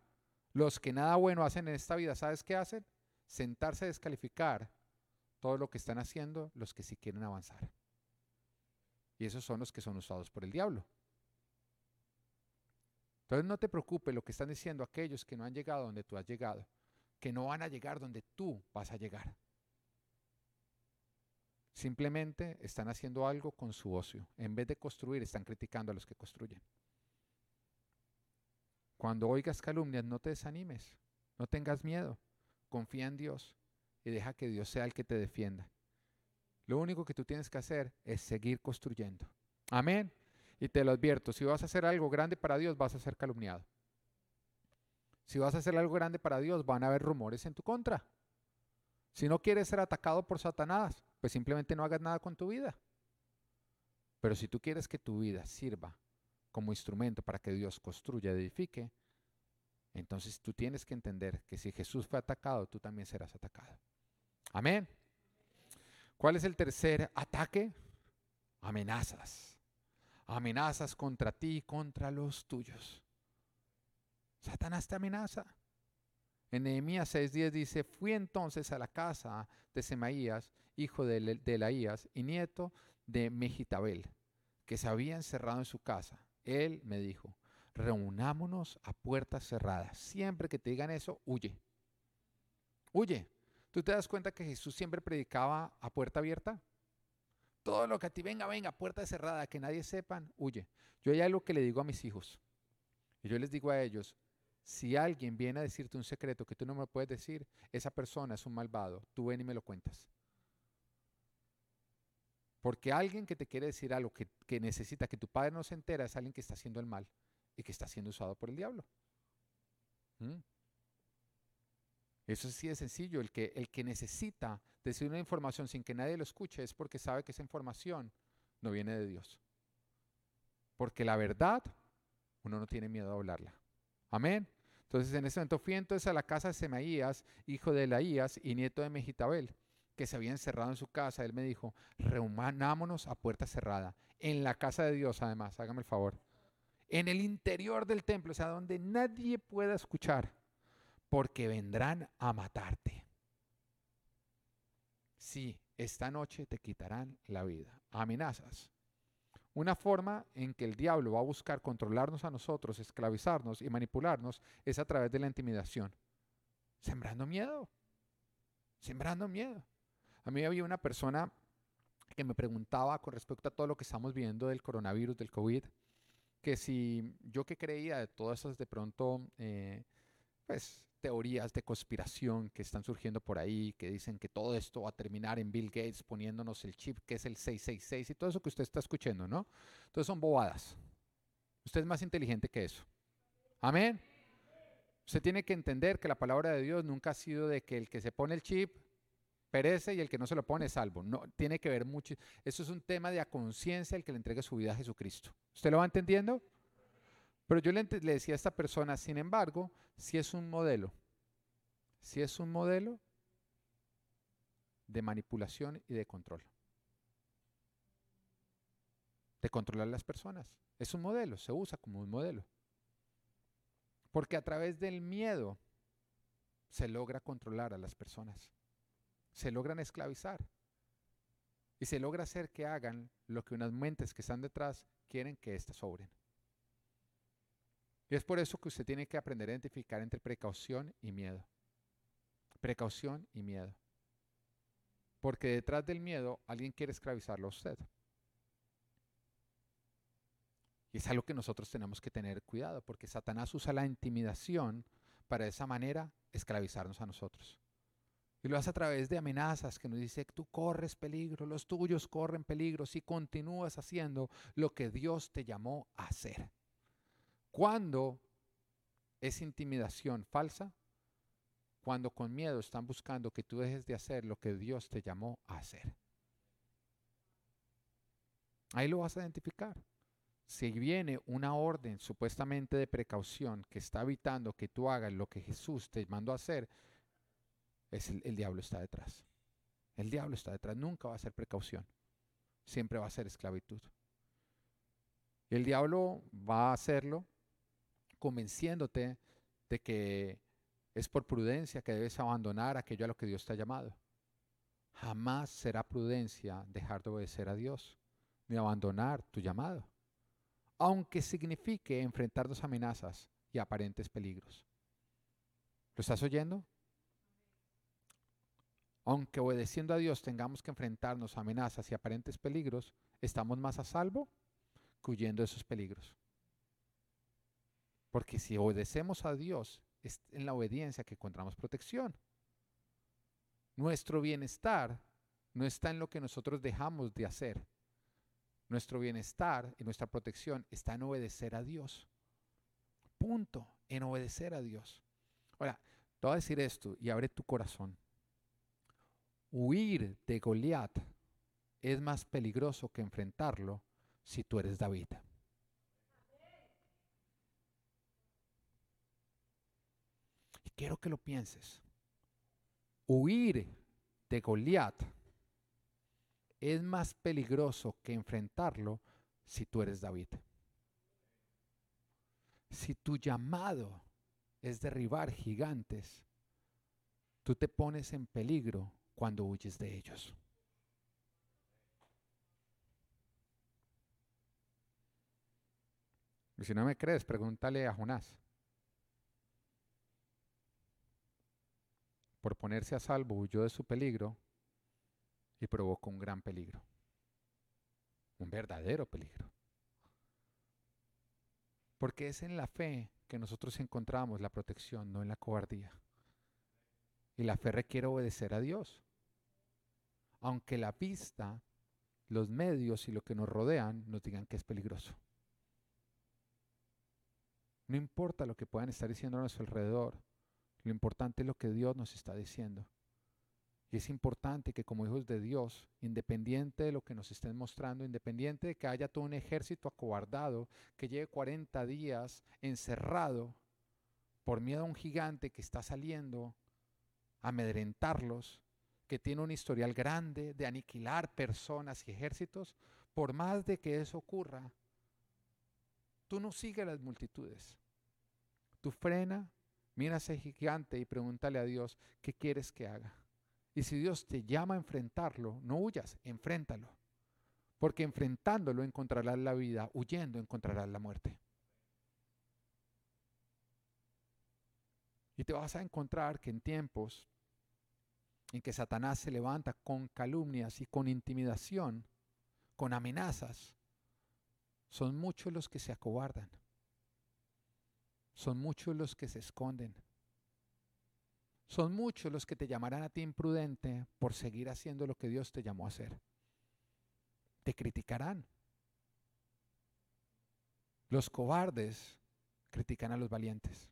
los que nada bueno hacen en esta vida, ¿sabes qué hacen? Sentarse a descalificar todo lo que están haciendo los que sí quieren avanzar. Y esos son los que son usados por el diablo. Entonces no te preocupes lo que están diciendo aquellos que no han llegado donde tú has llegado, que no van a llegar donde tú vas a llegar. Simplemente están haciendo algo con su ocio. En vez de construir, están criticando a los que construyen. Cuando oigas calumnias, no te desanimes, no tengas miedo, confía en Dios y deja que Dios sea el que te defienda. Lo único que tú tienes que hacer es seguir construyendo. Amén. Y te lo advierto, si vas a hacer algo grande para Dios, vas a ser calumniado. Si vas a hacer algo grande para Dios, van a haber rumores en tu contra. Si no quieres ser atacado por Satanás, pues simplemente no hagas nada con tu vida. Pero si tú quieres que tu vida sirva como instrumento para que Dios construya, edifique, entonces tú tienes que entender que si Jesús fue atacado, tú también serás atacado. Amén. ¿Cuál es el tercer ataque? Amenazas. Amenazas contra ti contra los tuyos. Satanás te amenaza. En Nehemías 6:10 dice, fui entonces a la casa de Semaías, hijo de, de Elaías y nieto de Mejitabel, que se había encerrado en su casa. Él me dijo, reunámonos a puertas cerradas. Siempre que te digan eso, huye. Huye. ¿Tú te das cuenta que Jesús siempre predicaba a puerta abierta? Todo lo que a ti venga, venga, puerta cerrada, que nadie sepan, huye. Yo hay algo que le digo a mis hijos. Y yo les digo a ellos, si alguien viene a decirte un secreto que tú no me puedes decir, esa persona es un malvado. Tú ven y me lo cuentas. Porque alguien que te quiere decir algo que, que necesita que tu padre no se entera es alguien que está haciendo el mal y que está siendo usado por el diablo. ¿Mm? Eso sí es sencillo. El que, el que necesita decir una información sin que nadie lo escuche es porque sabe que esa información no viene de Dios. Porque la verdad, uno no tiene miedo a hablarla. Amén. Entonces en ese momento fui entonces a la casa de Semaías, hijo de Elaías y nieto de Mejitabel, que se había encerrado en su casa. Él me dijo, reunámonos a puerta cerrada, en la casa de Dios además, hágame el favor. En el interior del templo, o sea, donde nadie pueda escuchar, porque vendrán a matarte. Sí, esta noche te quitarán la vida. Amenazas. Una forma en que el diablo va a buscar controlarnos a nosotros, esclavizarnos y manipularnos es a través de la intimidación. Sembrando miedo. Sembrando miedo. A mí había una persona que me preguntaba con respecto a todo lo que estamos viendo del coronavirus, del COVID, que si yo que creía de todas esas de pronto, eh, pues teorías de conspiración que están surgiendo por ahí, que dicen que todo esto va a terminar en Bill Gates poniéndonos el chip que es el 666 y todo eso que usted está escuchando, ¿no? Entonces son bobadas. Usted es más inteligente que eso. Amén. Usted tiene que entender que la palabra de Dios nunca ha sido de que el que se pone el chip perece y el que no se lo pone es salvo. No, tiene que ver mucho. Eso es un tema de a conciencia el que le entregue su vida a Jesucristo. ¿Usted lo va entendiendo? Pero yo le, decía a esta persona, sin embargo, si es un modelo, si es un modelo de manipulación y de control. De controlar las personas. Es un modelo, se usa como un modelo. Porque a través del miedo se logra controlar a las personas. Se logran esclavizar. Y se logra hacer que hagan lo que unas mentes que están detrás quieren que éstas sobren. Y es por eso que usted tiene que aprender a identificar entre precaución y miedo. Precaución y miedo. Porque detrás del miedo alguien quiere esclavizarlo a usted. Y es algo que nosotros tenemos que tener cuidado, porque Satanás usa la intimidación para de esa manera esclavizarnos a nosotros. Lo hace a través de amenazas que nos dice, tú corres peligro, los tuyos corren peligro si continúas haciendo lo que Dios te llamó a hacer. Cuando es intimidación falsa, cuando con miedo están buscando que tú dejes de hacer lo que Dios te llamó a hacer. Ahí lo vas a identificar. Si viene una orden supuestamente de precaución que está evitando que tú hagas lo que Jesús te mandó a hacer, es el, diablo está detrás. El diablo está detrás. Nunca va a ser precaución. Siempre va a ser esclavitud. El diablo va a hacerlo convenciéndote de que es por prudencia que debes abandonar aquello a lo que Dios te ha llamado. Jamás será prudencia dejar de obedecer a Dios, ni abandonar tu llamado, aunque signifique enfrentar dos amenazas y aparentes peligros. ¿Lo estás oyendo? Aunque obedeciendo a Dios tengamos que enfrentarnos a amenazas y aparentes peligros, estamos más a salvo que huyendo de esos peligros. Porque si obedecemos a Dios, es en la obediencia que encontramos protección. Nuestro bienestar no está en lo que nosotros dejamos de hacer. Nuestro bienestar y nuestra protección está en obedecer a Dios. Punto, en obedecer a Dios. Ahora, te voy a decir esto y abre tu corazón. Huir de Goliat es más peligroso que enfrentarlo si tú eres David. quiero que lo pienses. Huir de Goliat es más peligroso que enfrentarlo si tú eres David. Si tu llamado es derribar gigantes, tú te pones en peligro cuando huyes de ellos. Y si no me crees, pregúntale a Jonás. por ponerse a salvo huyó de su peligro y provocó un gran peligro. un verdadero peligro. Porque es en la fe que nosotros encontramos la protección, no en la cobardía. Y la fe requiere obedecer a Dios. Aunque la vista, los medios y lo que nos rodean nos digan que es peligroso. No importa lo que puedan estar diciendo a nuestro alrededor, lo importante es lo que Dios nos está diciendo. Y es importante que como hijos de Dios, independiente de lo que nos estén mostrando, independiente de que haya todo un ejército acobardado que lleve 40 días encerrado por miedo a un gigante que está saliendo a amedrentarlos, que tiene un historial grande de aniquilar personas y ejércitos, por más de que eso ocurra, tú no sigues las multitudes. Tú frena, mira a ese gigante y pregúntale a Dios, ¿qué quieres que haga? Y si Dios te llama a enfrentarlo, no huyas, enfréntalo. Porque enfrentándolo encontrarás la vida, huyendo encontrarás la muerte. Y te vas a encontrar que en tiempos en que Satanás se levanta con calumnias y con intimidación, con amenazas, son muchos los que se acobardan. Son muchos los que se esconden. Son muchos los que te llamarán a ti imprudente por seguir haciendo lo que Dios te llamó a hacer. Te criticarán. Los cobardes critican a los valientes.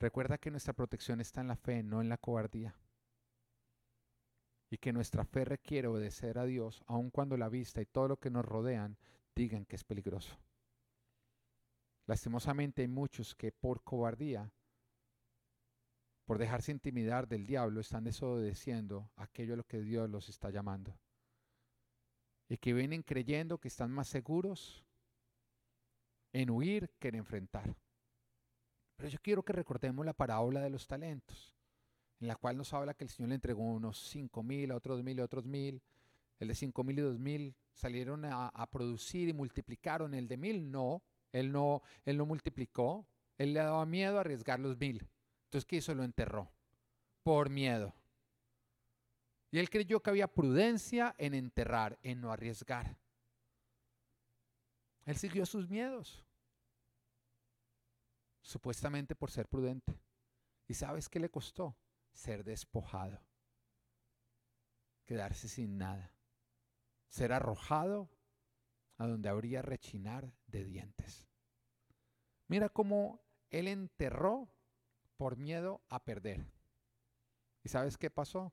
Recuerda que nuestra protección está en la fe, no en la cobardía. Y que nuestra fe requiere obedecer a Dios, aun cuando la vista y todo lo que nos rodean digan que es peligroso. Lastimosamente hay muchos que por cobardía, por dejarse intimidar del diablo, están desobedeciendo aquello a lo que Dios los está llamando. Y que vienen creyendo que están más seguros en huir que en enfrentar. Pero yo quiero que recordemos la parábola de los talentos, en la cual nos habla que el Señor le entregó unos cinco mil, a otros mil, a otros mil. El de cinco mil y dos mil salieron a, producir y multiplicaron. El de mil no, él no, él no multiplicó, él le daba miedo a arriesgar los mil. Entonces, ¿qué hizo? Lo enterró por miedo. Y él creyó que había prudencia en enterrar, en no arriesgar. Él siguió sus miedos, supuestamente por ser prudente. ¿Y sabes qué le costó? Ser despojado, quedarse sin nada, ser arrojado a donde habría rechinar de dientes. Mira cómo él enterró por miedo a perder. ¿Y sabes qué pasó?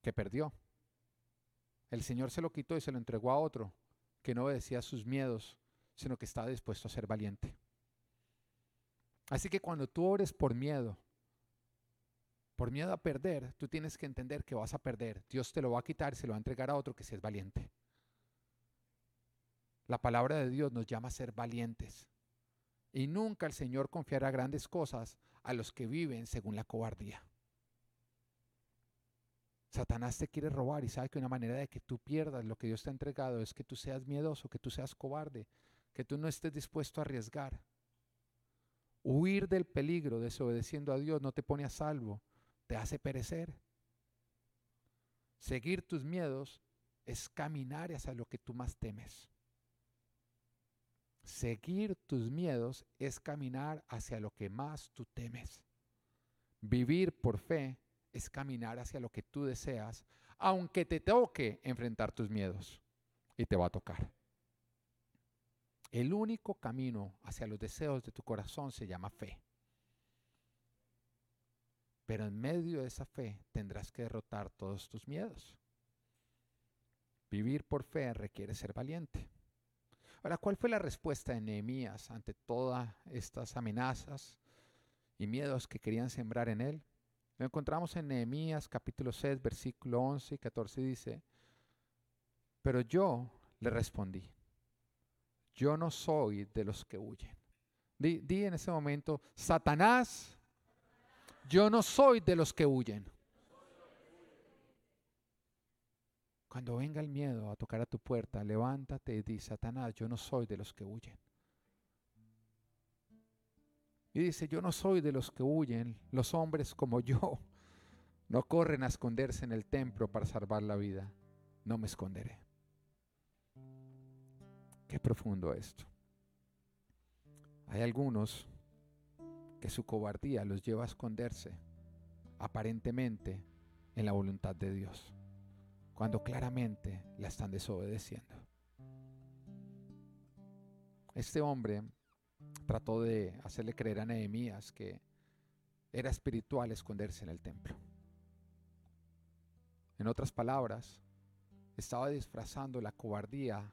Que perdió. El Señor se lo quitó y se lo entregó a otro que no obedecía sus miedos, sino que estaba dispuesto a ser valiente. Así que cuando tú ores por miedo, por miedo a perder, tú tienes que entender que vas a perder. Dios te lo va a quitar y se lo va a entregar a otro que sea valiente. La palabra de Dios nos llama a ser valientes. Y nunca el Señor confiará grandes cosas a los que viven según la cobardía. Satanás te quiere robar y sabe que una manera de que tú pierdas lo que Dios te ha entregado es que tú seas miedoso, que tú seas cobarde, que tú no estés dispuesto a arriesgar. Huir del peligro desobedeciendo a Dios no te pone a salvo, te hace perecer. Seguir tus miedos es caminar hacia lo que tú más temes. Seguir tus miedos es caminar hacia lo que más tú temes. Vivir por fe es caminar hacia lo que tú deseas, aunque te toque enfrentar tus miedos. Y te va a tocar. El único camino hacia los deseos de tu corazón se llama fe. Pero en medio de esa fe tendrás que derrotar todos tus miedos. Vivir por fe requiere ser valiente. Ahora, ¿cuál fue la respuesta de Nehemías ante todas estas amenazas y miedos que querían sembrar en él? Lo encontramos en Nehemías capítulo 6, versículo 11 y 14 dice, pero yo le respondí, yo no soy de los que huyen. Di, di en ese momento, Satanás, yo no soy de los que huyen. Cuando venga el miedo a tocar a tu puerta, levántate y di, Satanás, yo no soy de los que huyen. Y dice, yo no soy de los que huyen. Los hombres como yo no corren a esconderse en el templo para salvar la vida. no me esconderé. Qué profundo esto. Hay algunos que su cobardía los lleva a esconderse aparentemente en la voluntad de Dios, cuando claramente la están desobedeciendo. Este hombre trató de hacerle creer a Nehemías que era espiritual esconderse en el templo. En otras palabras, estaba disfrazando la cobardía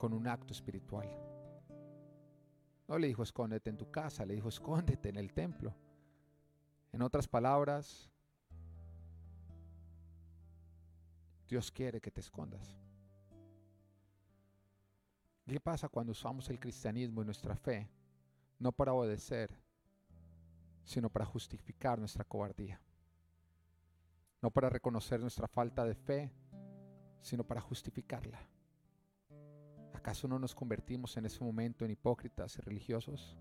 con un acto espiritual. No le dijo escóndete en tu casa, le dijo escóndete en el templo. En otras palabras, Dios quiere que te escondas. ¿Qué pasa cuando usamos el cristianismo y nuestra fe no para obedecer, sino para justificar nuestra cobardía? No para reconocer nuestra falta de fe, sino para justificarla. ¿Acaso no nos convertimos en ese momento en hipócritas y religiosos?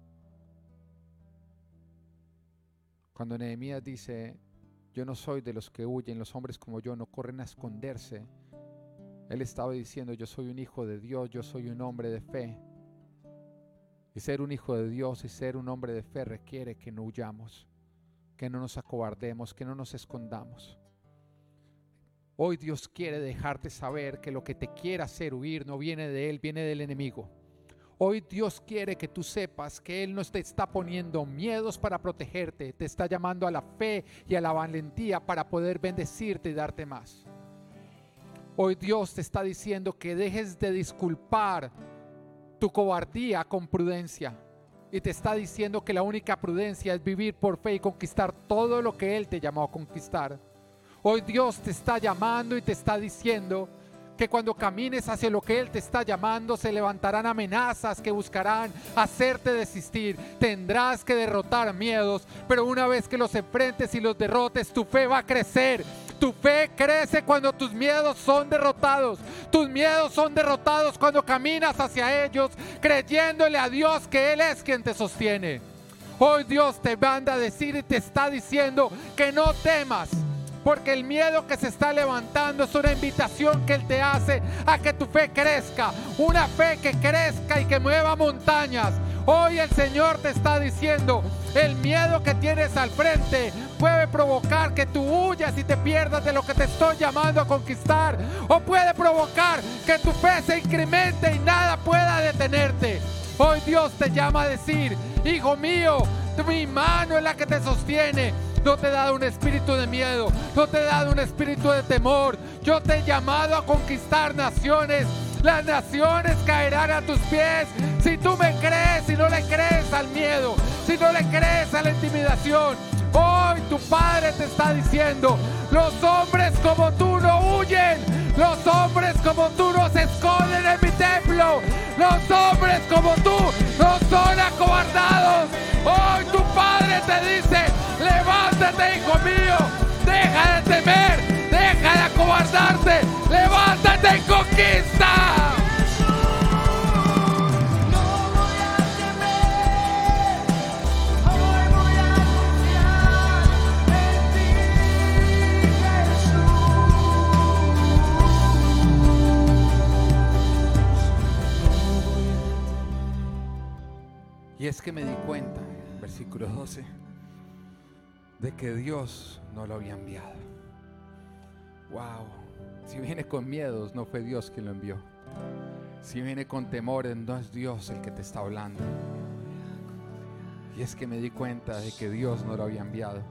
Cuando Nehemías dice, yo no soy de los que huyen, los hombres como yo no corren a esconderse, él estaba diciendo, yo soy un hijo de Dios, yo soy un hombre de fe. Y ser un hijo de Dios y ser un hombre de fe requiere que no huyamos, que no nos acobardemos, que no nos escondamos. Hoy Dios quiere dejarte saber que lo que te quiere hacer huir no viene de Él, viene del enemigo. Hoy Dios quiere que tú sepas que Él no te está poniendo miedos para protegerte, te está llamando a la fe y a la valentía para poder bendecirte y darte más. Hoy Dios te está diciendo que dejes de disculpar tu cobardía con prudencia. Y te está diciendo que la única prudencia es vivir por fe y conquistar todo lo que Él te llamó a conquistar. Hoy Dios te está llamando y te está diciendo que cuando camines hacia lo que Él te está llamando, se levantarán amenazas que buscarán hacerte desistir. Tendrás que derrotar miedos, pero una vez que los enfrentes y los derrotes, tu fe va a crecer. Tu fe crece cuando tus miedos son derrotados. Tus miedos son derrotados cuando caminas hacia ellos, creyéndole a Dios que Él es quien te sostiene. Hoy Dios te manda a decir y te está diciendo que no temas porque el miedo que se está levantando es una invitación que Él te hace a que tu fe crezca. Una fe que crezca y que mueva montañas. Hoy el Señor te está diciendo, el miedo que tienes al frente puede provocar que tú huyas y te pierdas de lo que te estoy llamando a conquistar. O puede provocar que tu fe se incremente y nada pueda detenerte. Hoy Dios te llama a decir, hijo mío, mi mano es la que te sostiene no te he dado un espíritu de miedo, no te he dado un espíritu de temor. Yo te he llamado a conquistar naciones. Las naciones caerán a tus pies si tú me crees, si no le crees al miedo, si no le crees a la intimidación. Hoy tu Padre te está diciendo, los hombres como tú no huyen, los hombres como tú no se esconden en mi templo, los hombres como tú no son acobardados. Hoy tu Padre te dice, levántate hijo mío, deja de temer, deja de acobardarte, levántate y conquista. Y es que me di cuenta, versículo 12, de que Dios no lo había enviado. Wow, si viene con miedos, no fue Dios quien lo envió. Si viene con temores, no es Dios el que te está hablando. Y es que me di cuenta de que Dios no lo había enviado,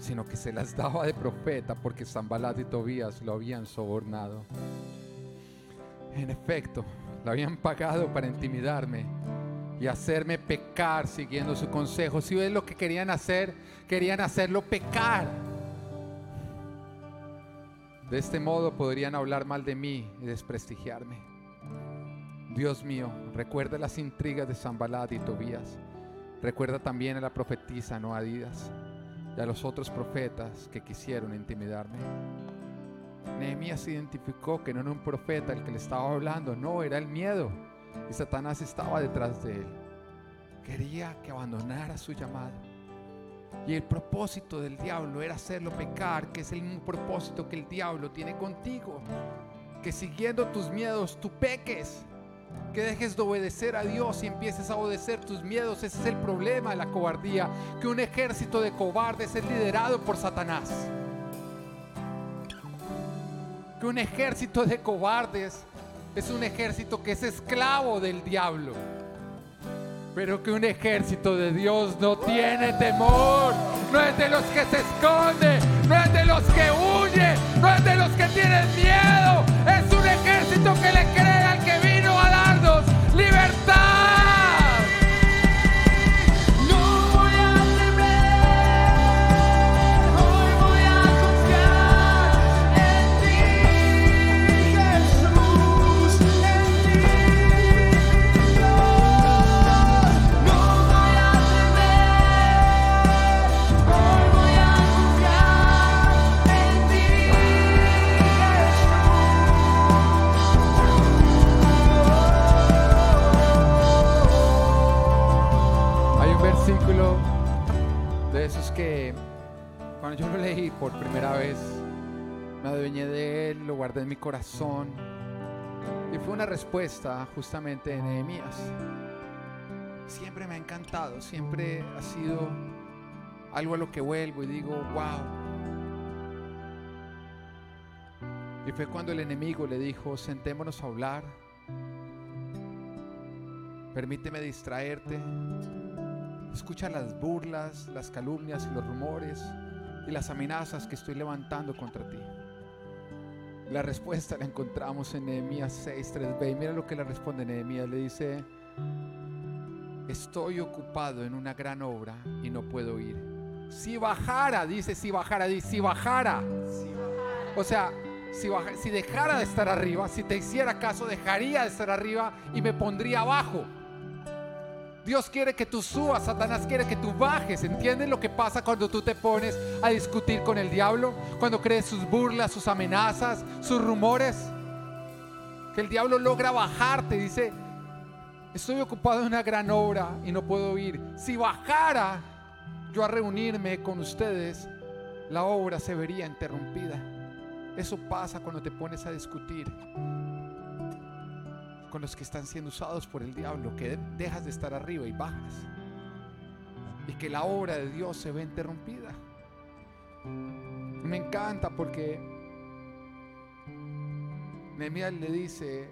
sino que se las daba de profeta porque Zambalat y Tobías lo habían sobornado. En efecto, lo habían pagado para intimidarme y hacerme pecar siguiendo su consejo. Si ves lo que querían hacer, querían hacerlo pecar. De este modo podrían hablar mal de mí y desprestigiarme. Dios mío, recuerda las intrigas de Zambalad y Tobías. Recuerda también a la profetisa Noadidas y a los otros profetas que quisieron intimidarme. Nehemías identificó que no era un profeta el que le estaba hablando, no, era el miedo y Satanás estaba detrás de él. Quería que abandonara su llamado. Y el propósito del diablo era hacerlo pecar, que es el mismo propósito que el diablo tiene contigo. Que siguiendo tus miedos tú peques. Que dejes de obedecer a Dios y empieces a obedecer tus miedos. Ese es el problema de la cobardía. Que un ejército de cobardes es liderado por Satanás. Que un ejército de cobardes es un ejército que es esclavo del diablo. Pero que un ejército de Dios no tiene temor. No es de los que se esconden. No es de los que huyen. No es de los que tienen miedo. Es un ejército que le cree corazón. Y fue una respuesta justamente de Nehemías. Siempre me ha encantado, siempre ha sido algo a lo que vuelvo y digo, wow. Y fue cuando el enemigo le dijo, sentémonos a hablar, permíteme distraerte, Escucha las burlas, las calumnias y los rumores y las amenazas que estoy levantando contra ti. La respuesta la encontramos en Nehemías 6, 3b. Y mira lo que le responde Nehemías. Le dice, estoy ocupado en una gran obra y no puedo ir. Si bajara, dice, si bajara, dice, si bajara. O sea, si, si dejara de estar arriba, si te hiciera caso, dejaría de estar arriba y me pondría abajo. Dios quiere que tú subas, Satanás quiere que tú bajes. ¿Entienden lo que pasa cuando tú te pones a discutir con el diablo? Cuando crees sus burlas, sus amenazas, sus rumores. Que el diablo logra bajarte. Dice, estoy ocupado en una gran obra y no puedo ir. Si bajara yo a reunirme con ustedes, la obra se vería interrumpida. Eso pasa cuando te pones a discutir con los que están siendo usados por el diablo, que dejas de estar arriba y bajas. Y que la obra de Dios se ve interrumpida. Me encanta porque Nehemías le dice,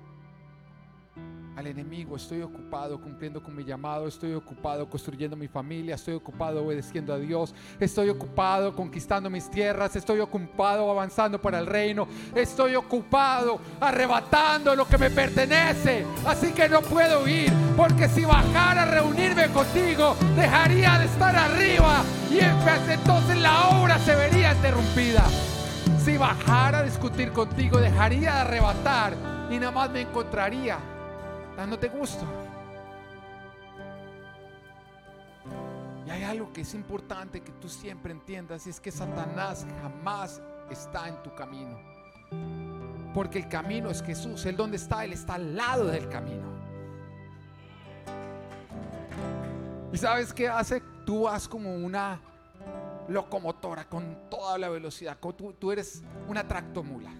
al enemigo, estoy ocupado cumpliendo con mi llamado, estoy ocupado construyendo mi familia, estoy ocupado obedeciendo a Dios, estoy ocupado conquistando mis tierras, estoy ocupado avanzando para el reino, estoy ocupado arrebatando lo que me pertenece, así que no puedo ir, porque si bajara a reunirme contigo, dejaría de estar arriba y entonces la obra se vería interrumpida. Si bajara a discutir contigo, dejaría de arrebatar y nada más me encontraría dándote gusto. Y hay algo que es importante que tú siempre entiendas y es que Satanás jamás está en tu camino. Porque el camino es Jesús. Él donde está, Él está al lado del camino. ¿Y sabes qué hace? Tú vas como una locomotora con toda la velocidad. Tú, tú eres una tractomula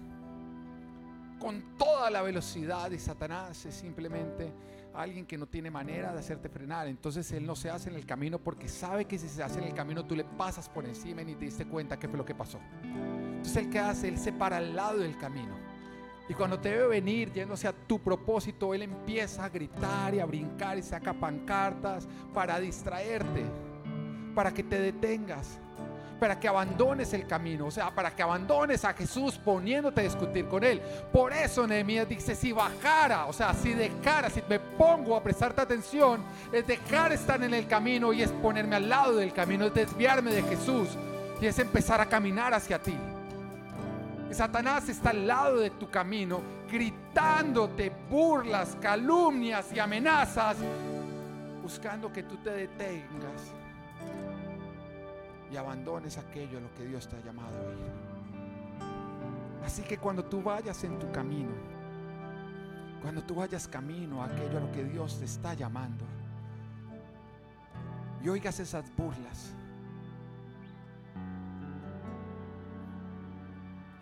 con toda la velocidad y Satanás es simplemente alguien que no tiene manera de hacerte frenar. Entonces Él no se hace en el camino porque sabe que si se hace en el camino tú le pasas por encima y ni te diste cuenta qué fue lo que pasó. Entonces Él que hace, Él se para al lado del camino. Y cuando te ve venir yéndose a tu propósito, Él empieza a gritar y a brincar y saca pancartas para distraerte, para que te detengas para que abandones el camino, o sea, para que abandones a Jesús poniéndote a discutir con Él. Por eso Nehemías dice, si bajara, o sea, si dejara, si me pongo a prestarte atención, es dejar estar en el camino y es ponerme al lado del camino, es desviarme de Jesús y es empezar a caminar hacia ti. Satanás está al lado de tu camino, gritándote burlas, calumnias y amenazas, buscando que tú te detengas y abandones aquello a lo que Dios te ha llamado ir. Así que cuando tú vayas en tu camino, cuando tú vayas camino a aquello a lo que Dios te está llamando, y oigas esas burlas,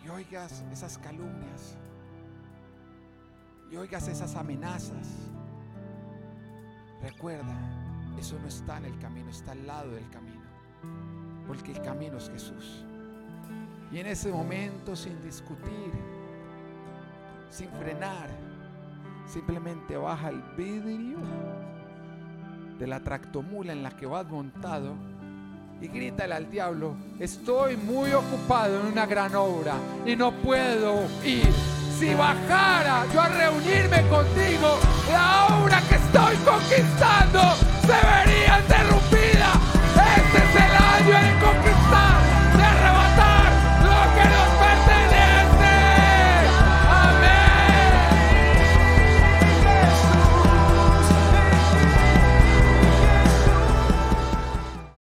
y oigas esas calumnias, y oigas esas amenazas, recuerda, eso no está en el camino, está al lado del camino porque el camino es Jesús. Y en ese momento, sin discutir, sin frenar, simplemente baja el vidrio de la tractomula en la que vas montado y grítale al diablo, estoy muy ocupado en una gran obra y no puedo ir. Si bajara yo a reunirme contigo, la obra que estoy conquistando se vería interrumpida